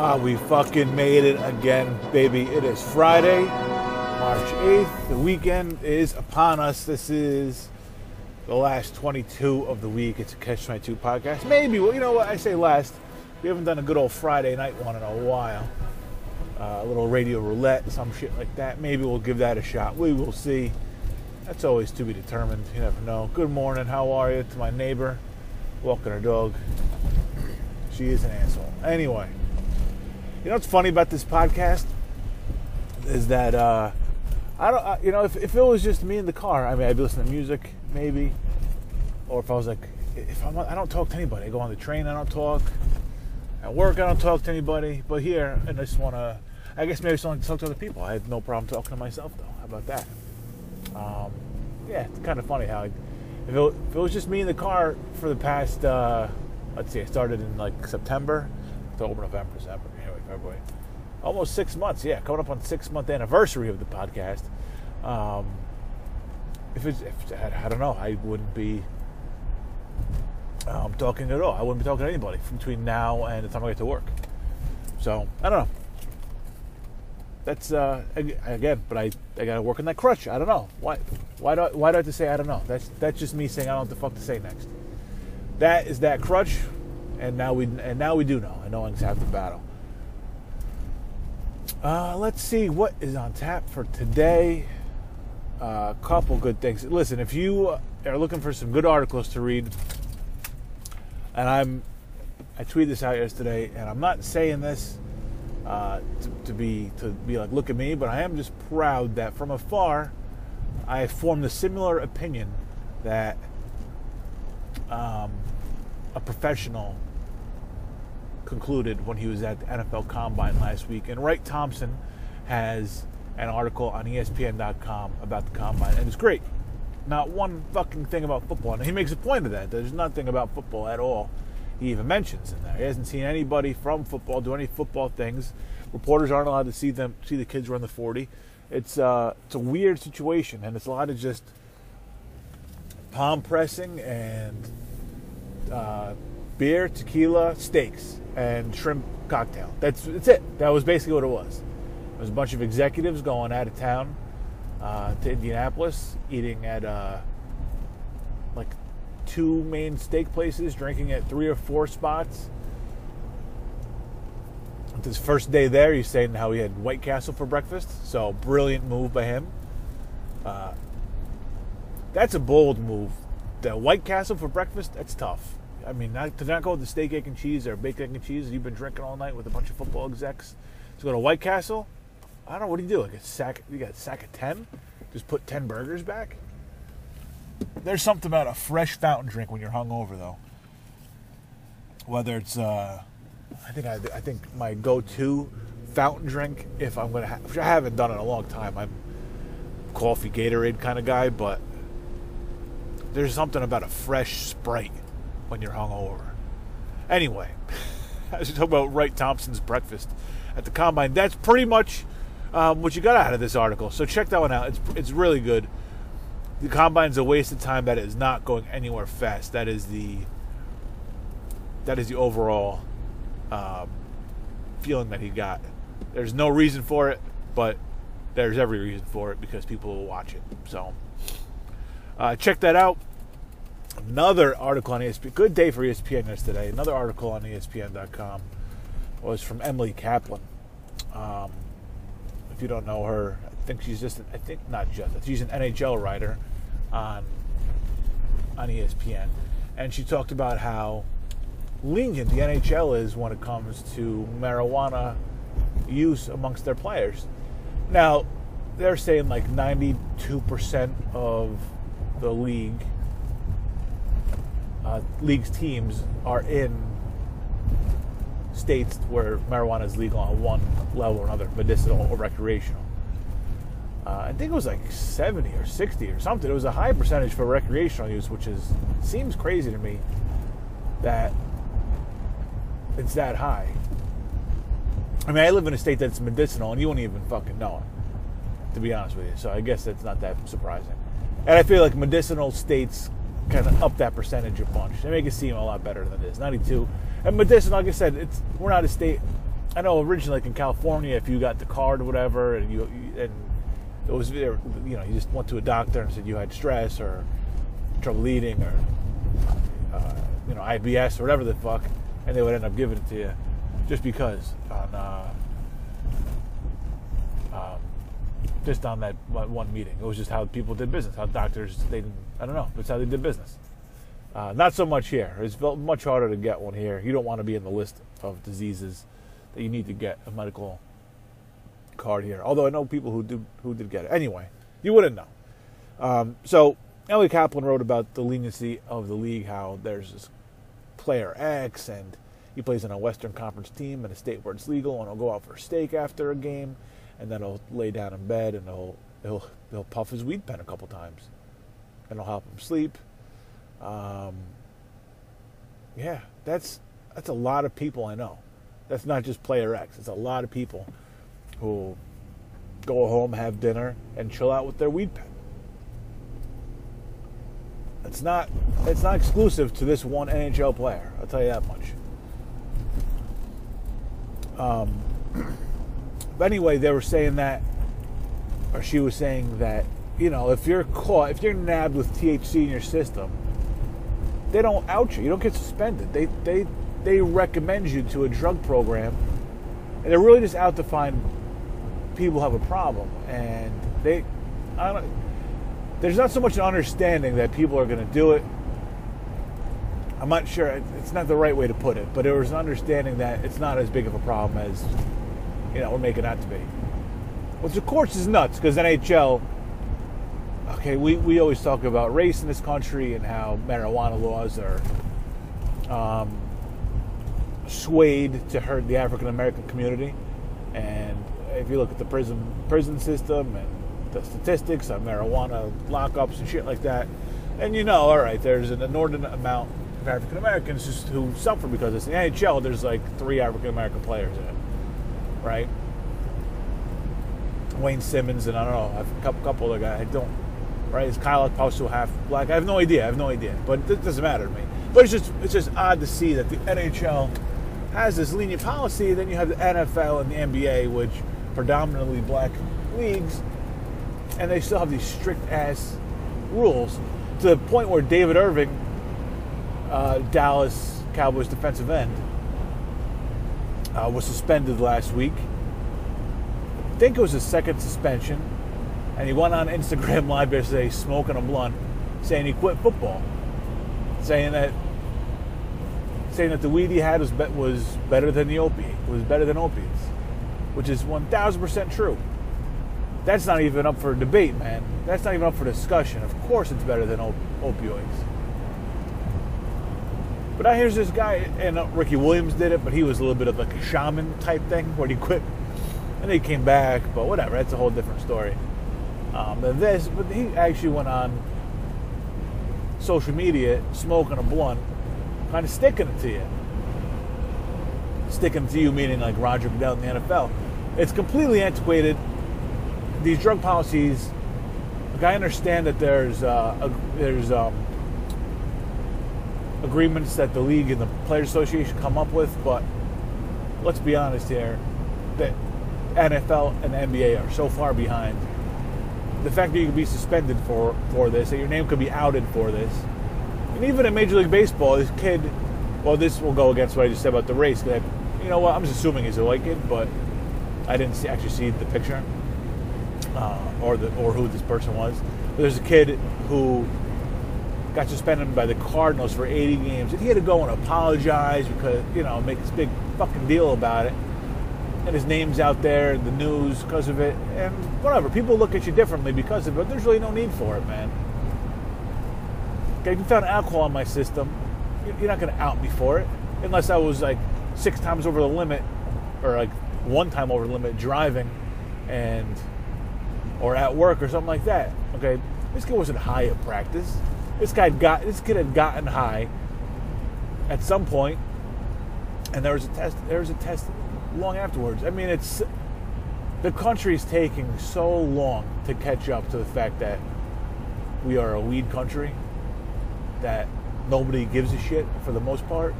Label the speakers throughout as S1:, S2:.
S1: Ah, we fucking made it again, baby. It is Friday, March 8th. The weekend is upon us. This is the last 22 of the week. It's a Catch 22 podcast. Maybe, well, you know what? I say last. We haven't done a good old Friday night one in a while. Uh, a little radio roulette, some shit like that. Maybe we'll give that a shot. We will see. That's always to be determined. You never know. Good morning. How are you? To my neighbor, walking her dog. She is an asshole. Anyway. You know what's funny about this podcast is that uh, I don't, uh, you know, if, if it was just me in the car, I mean, I'd be listening to music maybe, or if I was like, if I'm, I don't talk to anybody. I go on the train, I don't talk. At work, I don't talk to anybody. But here, and I just want to, I guess maybe someone talk to other people. I had no problem talking to myself though. How about that? Um, yeah, it's kind of funny how I, if, it, if it was just me in the car for the past, uh, let's see, I started in like September, October, November, December. February. Almost six months, yeah, coming up on six month anniversary of the podcast. Um, if it's, if, I don't know, I wouldn't be um, talking at all. I wouldn't be talking to anybody between now and the time I get to work. So I don't know. That's uh, again, but I, I gotta work on that crutch. I don't know why why do I, why do I have to say I don't know? That's that's just me saying I don't know what the fuck to say next. That is that crutch, and now we and now we do know. I know it's half the battle. Uh, let's see what is on tap for today. A uh, couple good things. Listen, if you are looking for some good articles to read, and I'm, I tweeted this out yesterday, and I'm not saying this uh, to, to, be to be like, look at me, but I am just proud that from afar, I formed a similar opinion that um, a professional concluded when he was at the NFL Combine last week. And Wright Thompson has an article on ESPN.com about the Combine, and it's great. Not one fucking thing about football. And he makes a point of that. There's nothing about football at all. He even mentions in there. He hasn't seen anybody from football do any football things. Reporters aren't allowed to see them see the kids run the 40. It's uh, it's a weird situation, and it's a lot of just palm pressing and uh, beer, tequila, steaks and shrimp cocktail. That's that's it. That was basically what it was. There was a bunch of executives going out of town uh, to Indianapolis, eating at uh, like two main steak places, drinking at three or four spots. His first day there, he's saying how he had White Castle for breakfast. So brilliant move by him. Uh, that's a bold move. The White Castle for breakfast, that's tough. I mean, not, to not go with the steak, egg, and cheese or baked egg and cheese you've been drinking all night with a bunch of football execs to go to White Castle. I don't know. What do you do? Like a sack? You got a sack of ten? Just put ten burgers back? There's something about a fresh fountain drink when you're hungover, though. Whether it's, uh, I think I, I think my go-to fountain drink, if I'm gonna, ha- which I haven't done in a long time. I'm coffee Gatorade kind of guy, but there's something about a fresh Sprite when you're hungover. Anyway, as you talk about Wright Thompson's breakfast at the combine, that's pretty much um, what you got out of this article. So check that one out. It's it's really good. The combine's a waste of time. That is not going anywhere fast. That is the that is the overall um, feeling that he got. There's no reason for it, but there's every reason for it because people will watch it. So uh, check that out another article on ESPN. Good day for ESPN yesterday. Another article on ESPN.com was from Emily Kaplan. Um, if you don't know her, I think she's just, I think not just, she's an NHL writer on on ESPN, and she talked about how lenient the NHL is when it comes to marijuana use amongst their players. Now, they're saying like 92% of the league uh, league's teams are in states where marijuana is legal on one level or another, medicinal or recreational. Uh, I think it was like 70 or 60 or something. It was a high percentage for recreational use, which is seems crazy to me that it's that high. I mean, I live in a state that's medicinal, and you won't even fucking know it, to be honest with you. So I guess that's not that surprising. And I feel like medicinal states kind of up that percentage a bunch. They make it seem a lot better than it is. 92. And medicinal, like I said, it's we're not a state I know originally, like in California, if you got the card or whatever, and you and it was you know you just went to a doctor and said you had stress or trouble eating or uh, you know IBS or whatever the fuck, and they would end up giving it to you just because on uh, um, just on that one meeting. It was just how people did business. How doctors they didn't. I don't know. It's how they did business. Uh, not so much here. It's much harder to get one here. You don't want to be in the list of diseases that you need to get a medical card here. Although I know people who do who did get it. Anyway, you wouldn't know. Um, so Elliot Kaplan wrote about the leniency of the league, how there's this player X and he plays on a Western Conference team in a state where it's legal, and he'll go out for a steak after a game, and then he'll lay down in bed and he'll he'll he'll puff his weed pen a couple times, and it'll help him sleep. Um, yeah, that's that's a lot of people I know. That's not just player X. It's a lot of people who go home, have dinner, and chill out with their weed pen. It's not it's not exclusive to this one NHL player. I'll tell you that much. Um, but anyway, they were saying that, or she was saying that, you know, if you're caught, if you're nabbed with THC in your system, they don't out you. You don't get suspended. They they they recommend you to a drug program, and they're really just out to find people who have a problem. And they, I don't. There's not so much an understanding that people are going to do it. I'm not sure. It's not the right way to put it, but there was an understanding that it's not as big of a problem as you know we're making out to be. Which of course is nuts because NHL okay, we, we always talk about race in this country and how marijuana laws are um, swayed to hurt the African American community. And if you look at the prison prison system and the statistics on marijuana lockups and shit like that, and you know, all right, there's an inordinate amount of African Americans who suffer because it's the NHL. There's like three African American players in it, right? Wayne Simmonds and I don't know a couple couple of guys. I don't right? Is Kyle Okposo half black? I have no idea. I have no idea. But it doesn't matter to me. But it's just it's just odd to see that the NHL has this lenient policy. Then you have the NFL and the NBA, which predominantly black leagues, and they still have these strict ass rules to the point where David Irving, uh, Dallas Cowboys defensive end, uh, was suspended last week. I think it was his second suspension and he went on Instagram Live yesterday smoking a blunt, saying he quit football, saying that saying that the weed he had was be, was better than the opiate, was better than opiates, which is one thousand percent true. That's not even up for debate, man. That's not even up for discussion. Of course, it's better than op- opioids. But now here's this guy, and uh, Ricky Williams did it, but he was a little bit of like a shaman type thing, where he quit and he came back. But whatever, that's a whole different story. Um, this, but he actually went on social media smoking a blunt, kind of sticking it to you. Sticking to you meaning like Roger Goodell in the NFL. It's completely antiquated. These drug policies. Like I understand that there's uh, a, there's um, agreements that the league and the players association come up with, but let's be honest here, the NFL and NBA are so far behind the fact that you could be suspended for for this, that your name could be outed for this, and even in Major League Baseball, this kid. Well, this will go against what I just said about the race. That you know what, I'm just assuming he's a white kid, but I didn't see, actually see the picture uh, or the or who this person was. But there's a kid who got suspended by the Cardinals for 80 games, and he had to go and apologize because you know make this big fucking deal about it and his name's out there in the news because of it, and whatever. People look at you differently because of it, but there's really no need for it, man. Okay, if you found alcohol in my system, you're not going to out me for it, unless I was like six times over the limit, or like one time over the limit driving, and or at work or something like that. Okay, this kid wasn't high at practice. This guy got this kid had gotten high at some point, and there was a test. There was a test long afterwards. I mean, it's the country's taking so long to catch up to the fact that we are a weed country, that nobody gives a shit for the most part,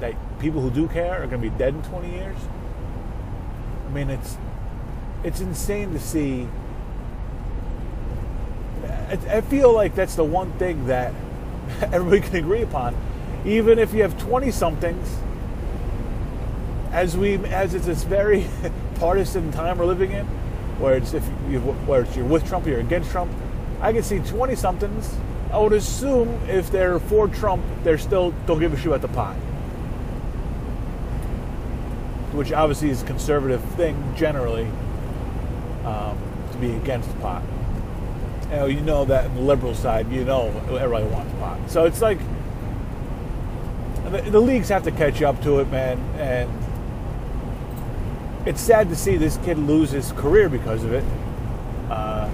S1: that people who do care are going to be dead in 20 years. I mean, it's it's insane to see. I, I feel like that's the one thing that everybody can agree upon. Even if you have twenty somethings, as we as it's this very partisan time we're living in, where it's if you where it's you're with Trump or you're against Trump, I can see twenty somethings. I would assume if they're for Trump, they're still don't give a shit about the pot which obviously is a conservative thing generally um, to be against pot. You know, you know that in the liberal side, you know everybody wants pot. So it's like the, the leagues have to catch up to it, man. And it's sad to see this kid lose his career because of it. Uh,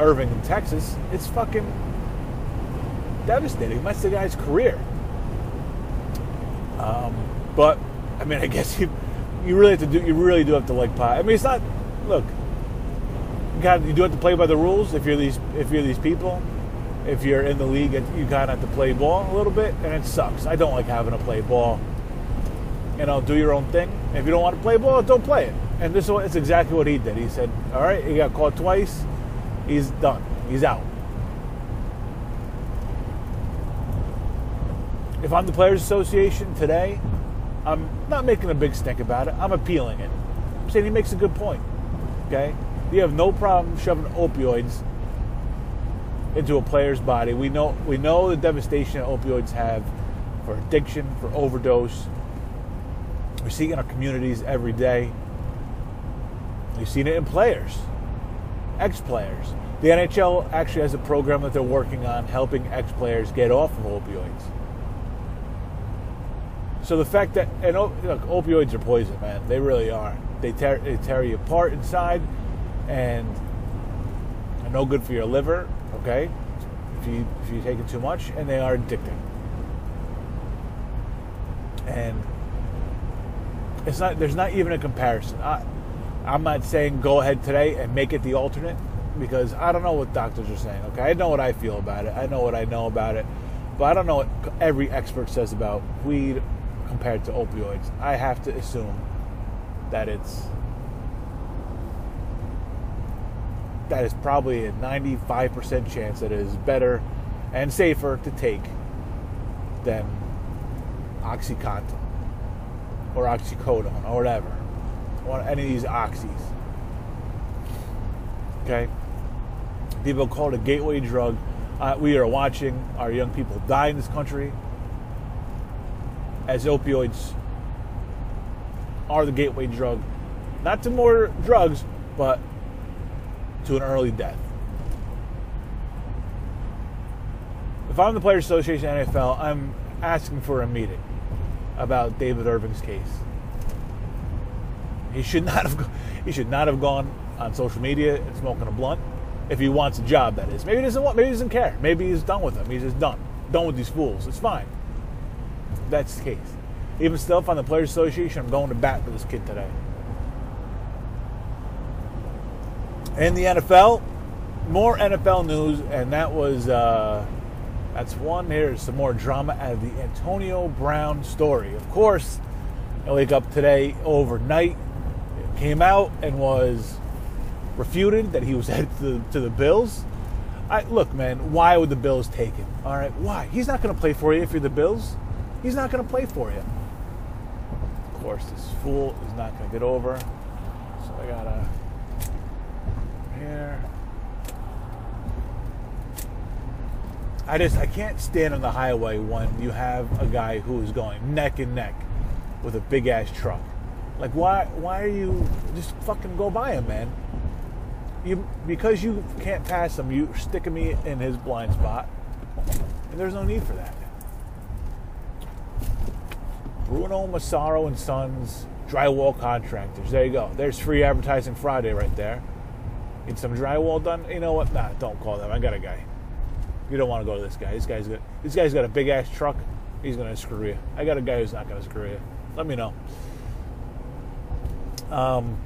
S1: Irving in Texas, it's fucking devastating. That's the guy's career. Um, but I mean, I guess you you really have to do. You really do have to like pot. I mean, it's not. Look, you do have to play by the rules. If you're these if you're these people, if you're in the league, you kind of have to play ball a little bit, and it sucks. I don't like having to play ball. You know, do your own thing. If you don't want to play ball, don't play it. And this is exactly what he did. He said, "All right, he got caught twice. He's done. He's out." If I'm the Players Association today, I'm not making a big stink about it. I'm appealing it. I'm saying he makes a good point. Okay? You have no problem shoving opioids into a player's body. We know we know the devastation that opioids have for addiction, for overdose. We see it in our communities every day. We've seen it in players, ex-players. The NHL actually has a program that they're working on helping ex-players get off of opioids. So the fact that and look, opioids are poison, man. They really are. They tear they tear you apart inside, and no good for your liver. Okay, if you if you take it too much, and they are addicting. And it's not. There's not even a comparison. I, I'm not saying go ahead today and make it the alternate because I don't know what doctors are saying. Okay, I know what I feel about it. I know what I know about it, but I don't know what every expert says about weed compared to opioids. I have to assume that it's that is probably a 95% chance that it is better and safer to take than OxyContin or oxycodone or whatever. Or any of these oxys. Okay? People call it a gateway drug. Uh, we are watching our young people die in this country as opioids are the gateway drug, not to more drugs, but to an early death. If I'm the Players Association NFL, I'm asking for a meeting about David Irving's case. He should not have he should not have gone on social media and smoking a blunt if he wants a job. That is, maybe he doesn't want, maybe he doesn't care. Maybe he's done with them. He's just done, done with these fools. It's fine that's the case. Even still, I'm the Players Association, I'm going to bat for this kid today. In the NFL, more NFL news, and that was uh, that's one. Here's some more drama out of the Antonio Brown story. Of course, I wake up today overnight. It came out and was refuted that he was headed to the, to the Bills. I, look, man, why would the Bills take him? All right, why? He's not going to play for you if you're the Bills. He's not going to play for you. Of course, this fool is not going to get over. So I got to here. I just I can't stand on the highway when you have a guy who is going neck and neck with a big ass truck. Like why why are you just fucking go by him, man? You because you can't pass him, you sticking me in his blind spot. And there's no need for that. Bruno Massaro and Sons drywall contractors. There you go. There's free advertising Friday right there. Need some drywall done? You know what? Nah, don't call them. I got a guy. You don't want to go to this guy. This guy's got this guy's got a big ass truck. He's gonna screw you. I got a guy who's not gonna screw you. Let me know. Um,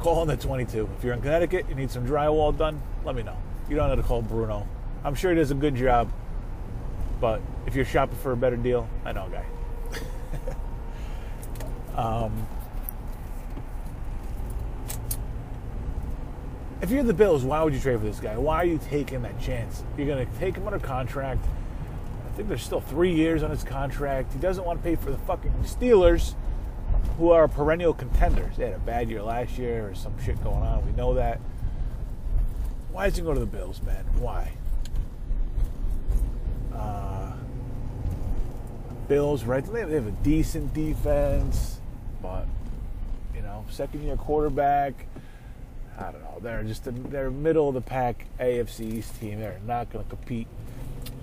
S1: call on the 22. If you're in Connecticut, you need some drywall done. Let me know. You don't have to call Bruno. I'm sure he does a good job. But if you're shopping for a better deal, I know a guy. Um, if you're the Bills, why would you trade for this guy? Why are you taking that chance? You're going to take him under contract. I think there's still three years on his contract. He doesn't want to pay for the fucking Steelers, who are perennial contenders. They had a bad year last year or some shit going on. We know that. Why does he go to the Bills, man? Why? Uh, Bills, right? They have a decent defense, but you know, second year quarterback. I don't know. They're just a, they're middle of the pack AFC East team. They're not going to compete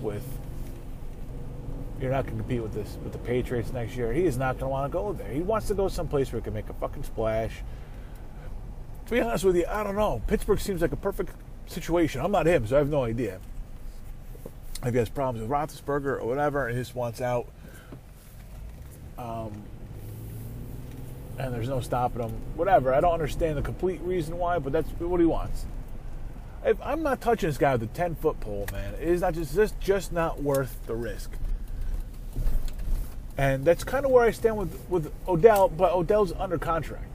S1: with. You're not going to compete with this with the Patriots next year. He is not going to want to go there. He wants to go someplace where he can make a fucking splash. To be honest with you, I don't know. Pittsburgh seems like a perfect situation. I'm not him, so I have no idea. If he has problems with Roethlisberger or whatever, and he just wants out. Um, and there's no stopping him. Whatever. I don't understand the complete reason why, but that's what he wants. If I'm not touching this guy with a 10 foot pole, man. It is not just just just not worth the risk. And that's kind of where I stand with with Odell, but Odell's under contract.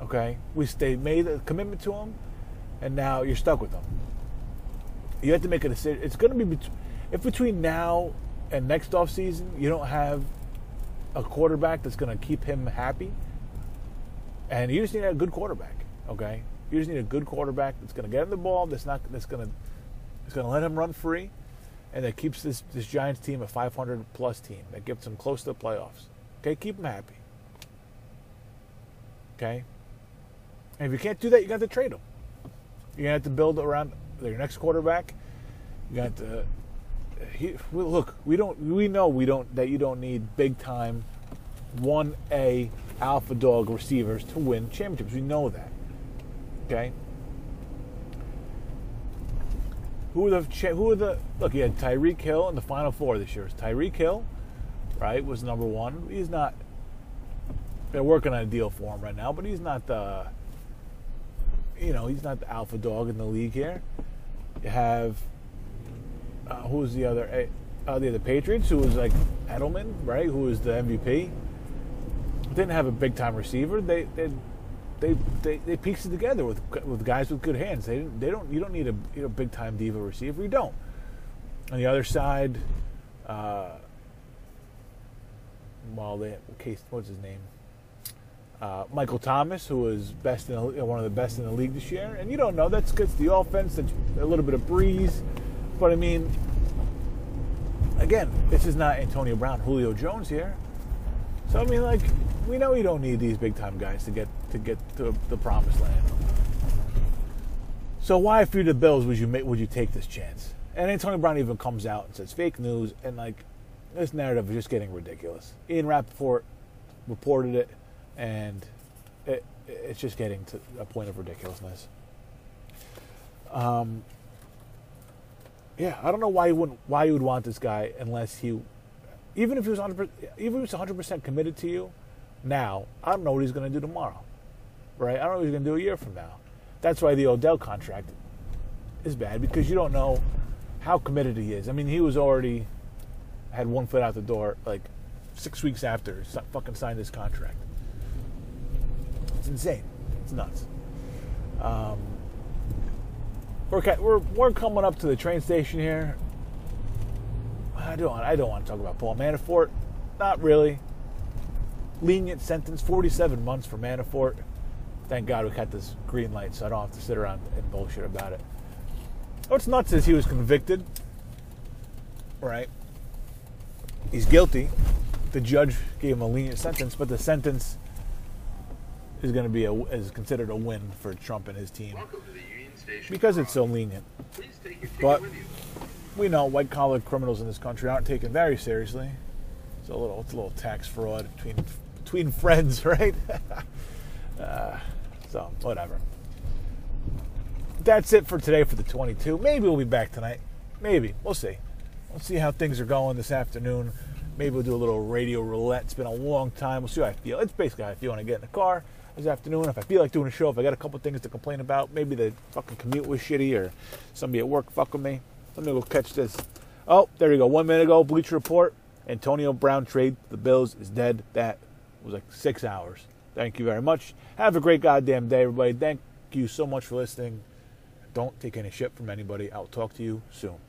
S1: Okay, we stayed made a commitment to him, and now you're stuck with him. You have to make a decision. It's going to be if between now and next off season you don't have a quarterback that's going to keep him happy. And you just need a good quarterback, okay? You just need a good quarterback that's going to get him the ball, that's not that's going to that's going to let him run free, and that keeps this this Giants team a 500 plus team that gets them close to the playoffs. Okay, keep him happy. Okay. And if you can't do that, you got to trade him. You're gonna have to build around your next quarterback. You got to he, look, we don't. We know we don't that you don't need big time, one A alpha dog receivers to win championships. We know that. Okay. Who are the who are the look? You had Tyreek Hill in the Final Four this year. Tyreek Hill, right, was number one. He's not. They're working on a deal for him right now, but he's not the. You know, he's not the alpha dog in the league here. You have uh, who was the other? Uh, the other Patriots, who was like Edelman, right? Who was the MVP. Didn't have a big time receiver. They they they they, they pieced it together with with guys with good hands. They they don't you don't need a you know, big time diva receiver. You don't. On the other side, uh, well, they case what's his name? Uh, Michael Thomas, who was best in the, one of the best in the league this year, and you don't know that's good. The offense, a little bit of Brees. But I mean, again, this is not Antonio Brown, Julio Jones here. So I mean, like, we know you don't need these big time guys to get to get to the promised land. So why, if you're the Bills, would you make, would you take this chance? And Antonio Brown even comes out and says fake news, and like this narrative is just getting ridiculous. Ian Rapoport reported it, and it, it's just getting to a point of ridiculousness. Um, yeah, I don't know why you wouldn't why you would want this guy unless he, even if he was 100 even if he was 100 percent committed to you, now I don't know what he's going to do tomorrow, right? I don't know what he's going to do a year from now. That's why the Odell contract is bad because you don't know how committed he is. I mean, he was already had one foot out the door like six weeks after fucking signed his contract. It's insane. It's nuts. Um, we're, we're, we're coming up to the train station here. I don't I don't want to talk about Paul Manafort. Not really. Lenient sentence, 47 months for Manafort. Thank God we got this green light, so I don't have to sit around and bullshit about it. Oh, What's nuts is he was convicted. Right. He's guilty. The judge gave him a lenient sentence, but the sentence is going to be a, is considered a win for Trump and his team because it's so lenient. But we know white collar criminals in this country aren't taken very seriously. It's a little, it's a little tax fraud between between friends, right? uh, so whatever. That's it for today for the 22. Maybe we'll be back tonight. Maybe we'll see. We'll see how things are going this afternoon. Maybe we'll do a little radio roulette. It's been a long time. We'll see how I feel. It's basically how I feel when I get in the car this afternoon. If I feel like doing a show, if I got a couple things to complain about, maybe the fucking commute was shitty or somebody at work fucking me. Let me go catch this. Oh, there you go. One minute ago, Bleacher Report. Antonio Brown trade the Bills is dead. That was like six hours. Thank you very much. Have a great goddamn day, everybody. Thank you so much for listening. Don't take any shit from anybody. I'll talk to you soon.